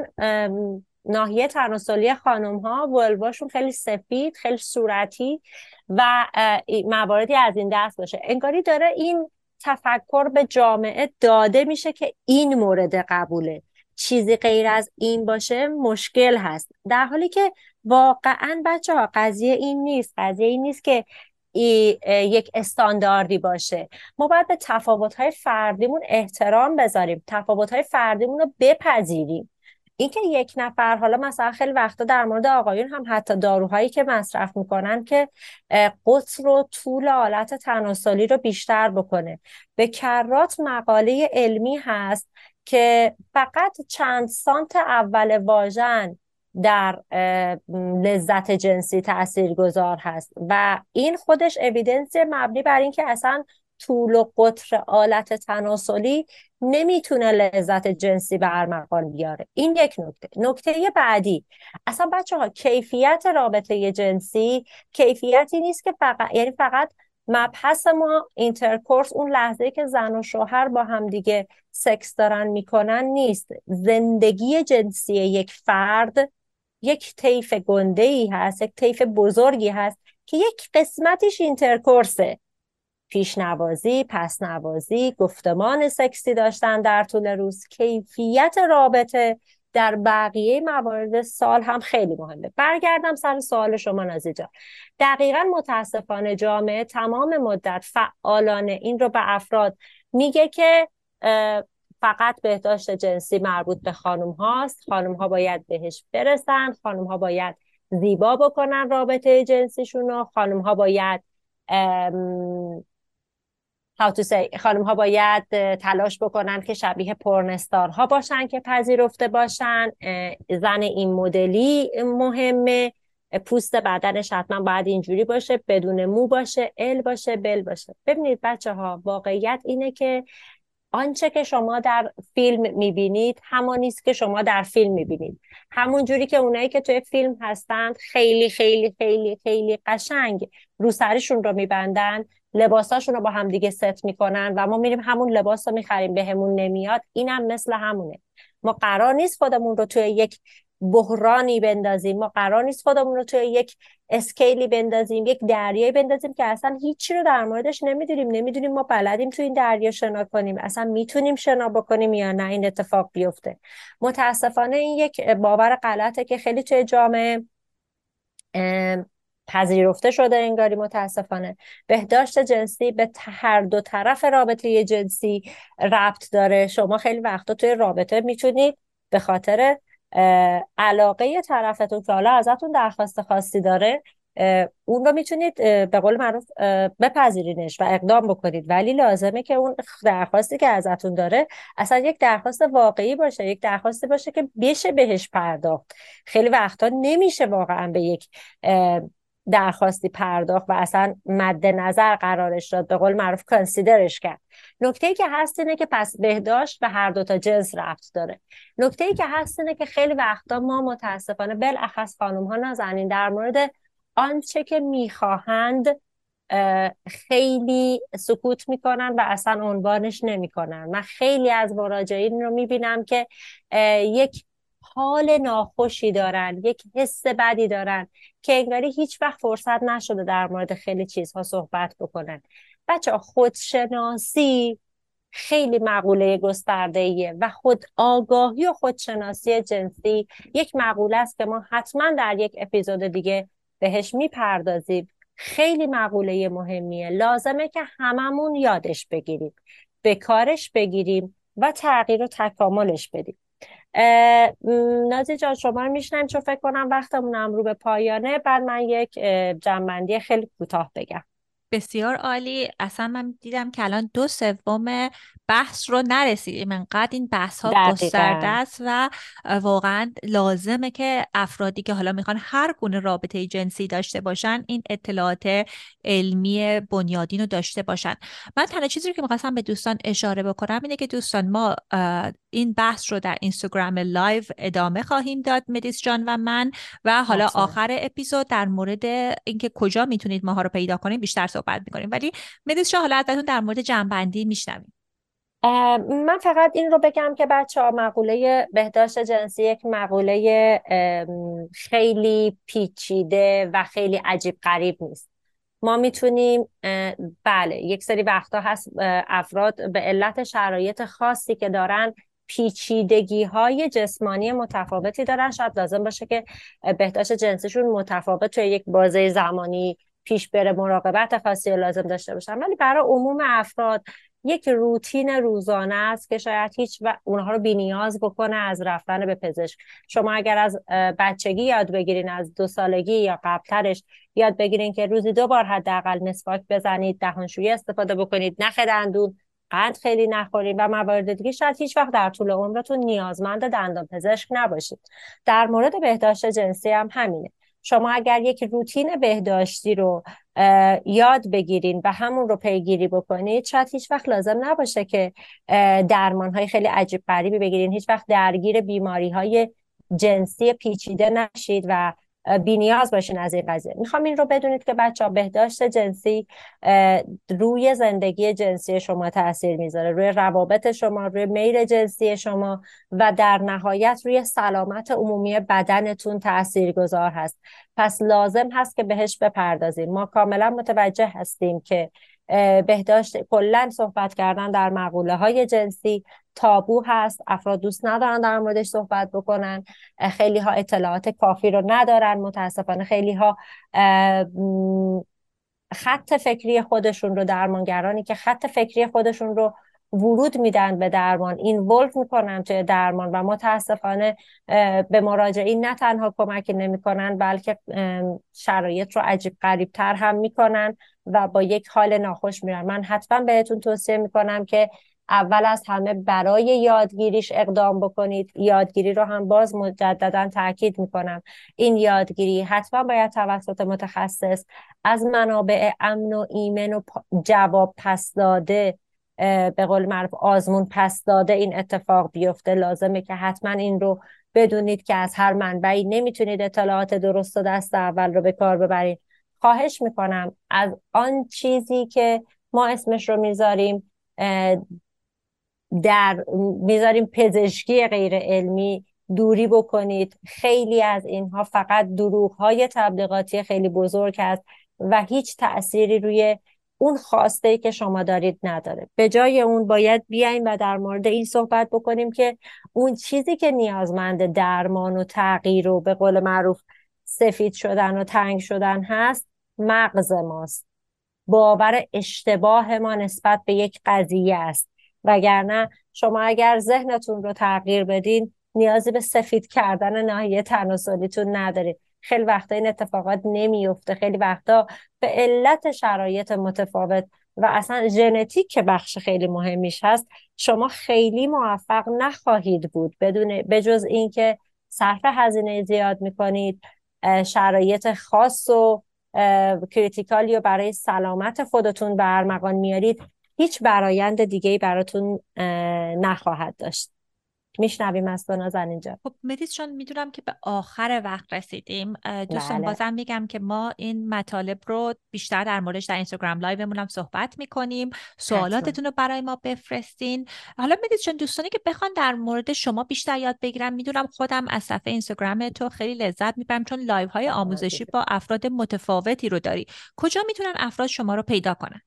ناحیه تناسلی خانم ها ولواشون خیلی سفید خیلی صورتی و مواردی از این دست باشه. انگاری داره این تفکر به جامعه داده میشه که این مورد قبوله. چیزی غیر از این باشه مشکل هست. در حالی که واقعا بچه ها قضیه این نیست قضیه این نیست که ای یک استانداردی باشه. ما باید به تفاوت های فردیمون احترام بذاریم تفاوت های فردیمون رو بپذیریم. اینکه یک نفر حالا مثلا خیلی وقتا در مورد آقایون هم حتی داروهایی که مصرف می‌کنن که قطر و طول آلت تناسلی رو بیشتر بکنه. به کرات مقاله علمی هست که فقط چند سانت اول واژن در لذت جنسی تأثیر گذار هست. و این خودش اویدنس مبنی بر اینکه اصلا طول و قطر آلت تناسلی نمی‌تونه لذت جنسی به ارمغان بیاره. این یک نکته. نکته بعدی اصلا بچه ها کیفیت رابطه جنسی کیفیتی نیست که فقط یعنی فقط مبحث ما intercourse اون لحظه که زن و شوهر با هم دیگه سکس دارن می‌کنن نیست. زندگی جنسی یک فرد یک طیف گنده ای هست یک طیف بزرگی هست که یک قسمتش intercourse ه. پیشنوازی، پسنوازی، گفتمان سکسی داشتن در طول روز کیفیت رابطه در بقیه موارد سال هم خیلی مهمه. برگردم سر سوال شما نازی دقیقا متاسفانه جامعه تمام مدت فعالانه این رو به افراد میگه که فقط بهداشت جنسی مربوط به خانم هاست. خانم ها باید بهش برسن. خانم ها باید زیبا بکنن رابطه جنسیشون رو. خانم ها باید خانم ها باید تلاش بکنن که شبیه ها باشن که پذیرفته باشن. زن این مدلی مهمه. پوست بدنش حتما باید اینجوری باشه. بدون مو باشه. ال باشه. بل باشه. ببینید بچه ها واقعیت اینه که آنچه که شما در فیلم می‌بینید همان نیست که شما در فیلم می‌بینید. همون جوری که اونایی که توی فیلم هستند خیلی خیلی خیلی خیلی قشنگ رو سرشون رو میبندن لباساشون رو با هم دیگه ست می‌کنن و ما میریم همون لباس رو می‌خریم بهمون نمیاد. اینم مثل همونه. ما قرار نیست خودمون رو توی یک بحرانی بندازیم. ما قرار نیست خودمون رو توی یک اسکیلی بندازیم یک دریایی بندازیم که اصلا هیچی رو در موردش نمی‌دونیم. نمی‌دونیم ما بلدیم توی این دریا شنا کنیم. اصلا می‌تونیم شنا بکنیم یا نه؟ این اتفاق بیفته. متاسفانه این یک باور غلطه که خیلی توی جامعه پذیرفته شده انگاری متاسفانه. بهداشت جنسی به هر دو طرف رابطه جنسی ربط داره. شما خیلی وقتا توی رابطه می‌تونید به خاطر علاقه طرفتون که حالا ازتون درخواست خاصی داره اون رو می‌تونید به قول معروف بپذیرینش و اقدام بکنید. ولی لازمه که اون درخواستی که ازتون داره اصلا یک درخواست واقعی باشه یک درخواستی باشه که بشه بهش پرداخت. خیلی وقتا نمیشه واقعا به یک درخواستی پرداخت و اصلا مد نظر قرارش داد. به قول معروف کنسیدرش کرد. نکته که هست اینه که پس بهداشت به هر دوتا جنس رفت داره. نکته که هست اینه که خیلی وقتا ما متاسفانه بالاخص خانم ها نازنین در مورد آنچه که می‌خواهند خیلی سکوت می‌کنن و اصلا عنوانش نمی‌کنن. من خیلی از مراجعین رو می‌بینم که یک حال ناخوشی دارن یک حس بدی دارن که انگاری هیچ وقت فرصت نشده در مورد خیلی چیزها صحبت بکنن. بچه خودشناسی خیلی مقوله گسترده ایه و خود آگاهی و خودشناسی جنسی یک مقوله است که ما حتما در یک اپیزود دیگه بهش می‌پردازیم. خیلی مقوله مهمیه. لازمه که هممون یادش بگیریم به کارش بگیریم و تغییر و تکاملش بدیم. نازی جان شما رو میشنم چون فکر کنم وقتمون رو به پایانه. بعد من یک جنبندی خیلی کوتاه بگم. بسیار عالی. اصلا من دیدم که الان دو سوم بحث رو نرسیدیم انقدر این بحث ها گسترده است و واقعا لازمه که افرادی که حالا می‌خوان هر گونه رابطه جنسی داشته باشن این اطلاعات علمی بنیادین رو داشته باشن. من تنها چیزی رو که می‌خواستم به دوستان اشاره بکنم اینه که دوستان ما این بحث رو در اینستاگرام live ادامه خواهیم داد مدیس جان و من. و حالا آخر اپیزود در مورد اینکه کجا می‌تونید ماها رو پیدا کنیم بیشتر صحبت می‌کنیم. ولی مدیس جان حالا ازتون در مورد جمع‌بندی میشنویم. من فقط این رو بگم که بچه ها مقوله بهداشت جنسی یک مقوله خیلی پیچیده و عجیب عجیب غریب نیست. ما می‌تونیم بله یک سری وقتا هست افراد به علت شرایط خاصی که دارن پیچیدگی های جسمانی متفاوتی دارن. شاید لازم باشه که بهداشت جنسیشون متفاوت توی یک بازه زمانی پیش بره مراقبت خاصی لازم داشته باشن. ولی برای عموم افراد یک روتین روزانه است که شاید هیچ و اونها رو بینیاز بکنه از رفتن به پزشک. شما اگر از بچگی یاد بگیرین از دو سالگی یا قبلترش یاد بگیرین که روزی دو بار حداقل مسواک بزنید دهانشویی استفاده بکنید نخ دندون قند خیلی نخورید و موارد دیگه شاید هیچ وقت در طول عمرتون نیازمند دندان پزشک نباشید. در مورد بهداشت جنسی هم همینه. شما اگر یک روتین بهداشتی رو یاد بگیرین و همون رو پیگیری بکنید شاید هیچ وقت لازم نباشه که درمان های خیلی عجیب غریبی بگیرین. هیچ وقت درگیر بیماری های جنسی پیچیده نشید و بینیاز باشین از این قضیه. می‌خوام این رو بدونید که بچه ها بهداشت جنسی روی زندگی جنسی شما تاثیر می‌ذاره. روی روابط شما روی میل جنسی شما و در نهایت روی سلامت عمومی بدنتون تأثیر گذار هست. پس لازم هست که بهش بپردازیم. ما کاملا متوجه هستیم که بهداشت کلا صحبت کردن در مقوله های جنسی تابو هست. افراد دوست ندارن در موردش صحبت بکنن. خیلی ها اطلاعات کافی رو ندارن. متاسفانه خیلی ها خط فکری خودشون رو درمانگرانی که خط فکری خودشون رو ورود میدن به درمان. این ولف می‌کنن توی درمان و متاسفانه به مراجعین نه تنها کمکی نمی‌کنن بلکه شرایط رو عجیب قریب تر هم می‌کنن و با یک حال ناخوش میرن. من حتما بهتون توصیه می‌کنم که اول از همه برای یادگیریش اقدام بکنید. یادگیری رو هم باز مجددا تاکید می‌کنم. این یادگیری حتما باید توسط متخصص از منابع امن و ایمن و جواب پس داده به قول معروف آزمون پس داده این اتفاق بیفته. لازمه که حتما این رو بدونید که از هر منبعی نمی‌تونید اطلاعات درست و دست اول رو به کار ببرید. خواهش می‌کنم از آن چیزی که ما اسمش رو می‌ذاریم در می‌ذاریم پزشکی غیر علمی دوری بکنید. خیلی از اینها فقط دروغ های تبلیغاتی خیلی بزرگ است و هیچ تأثیری روی اون خواسته ای که شما دارید نداره. به جای اون باید بیایم و در مورد این صحبت بکنیم که اون چیزی که نیازمند درمان و تغییر و به قول معروف سفید شدن و تنگ شدن هست مغز ماست. باور اشتباه ما نسبت به یک قضیه است. وگرنه شما اگر ذهنتون رو تغییر بدین نیازی به سفید کردن ناحیه تناسلیتون ندارید خیلی وقتا این اتفاقات نمیفته خیلی وقتا به علت شرایط متفاوت و اصلا ژنتیک که بخش خیلی مهمیش هست شما خیلی موفق نخواهید بود. بدون بجز اینکه صرف هزینه زیاد می‌کنید شرایط خاص و critical ی و برای سلامت خودتون به ارمغان میارید هیچ برایند دیگه براتون نخواهد داشت. میشنویم از تو نازنین جان. خب مدیس جون می‌دونم که به آخر وقت رسیدیم. دوستان بله. بازم میگم که ما این مطالب رو بیشتر در موردش در اینستاگرام live مون هم صحبت می‌کنیم. سوالاتتون رو برای ما بفرستین. حالا مدیس جون دوستانی که بخوان در مورد شما بیشتر یاد بگیرم می‌دونم خودم از صفحه اینستاگرام تو خیلی لذت می‌برم چون live های آموزشی با افراد متفاوتی رو داری. کجا می‌تونن افراد شما رو پیدا کنن؟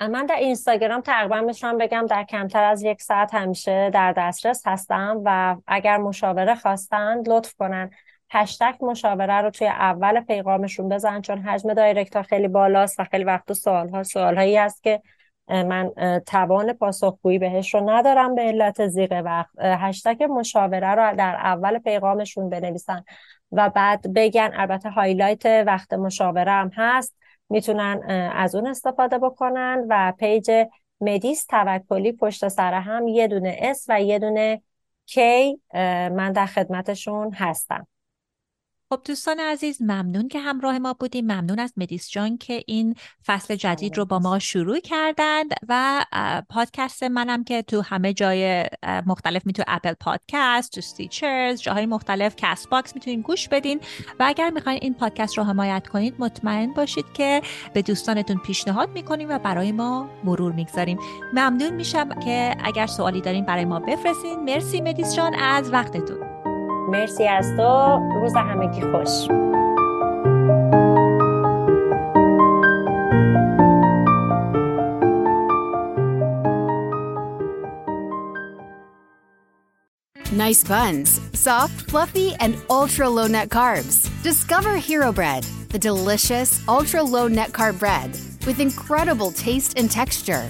من در اینستاگرام تقریبا می‌تونم بگم در کمتر از یک ساعت همیشه در دسترس هستم و اگر مشاوره خواستند لطف کنن. هشتگ مشاوره رو توی اول پیغامشون بزن چون حجم direct ها خیلی بالاست و خیلی وقت سوال ها سوال هایی هست که من توان پاسخگویی بهش رو ندارم به علت ضیق وقت. هشتگ مشاوره رو در اول پیغامشون بنویسن و بعد بگن البته highlight وقت مشاوره هم هست. می‌تونن از اون استفاده بکنن و page مدیس توکلی پشت سر هم یه دونه s و یه دونه k من در خدمتشون هستم. خب دوستان عزیز ممنون که همراه ما بودیم. ممنون از مدیس جان که این فصل جدید رو با ما شروع کردند و پادکست منم که تو همه جای مختلف می‌تونه Apple Podcast تو Stitcher جاهای مختلف Castbox می‌تونین گوش بدین. و اگر می‌خواین این پادکست رو حمایت کنید مطمئن باشید که به دوستانتون پیشنهاد می‌کنیم و برای ما مرور می‌گذاریم. ممنون میشم که اگر سوالی دارین برای ما بفرستین. مرسی مدیس جان از وقتتون. مرسی از تو روز همگی خوش Nice buns, soft, fluffy, and ultra low net carbs. Discover Hero Bread, the delicious ultra low net carb bread with incredible taste and texture.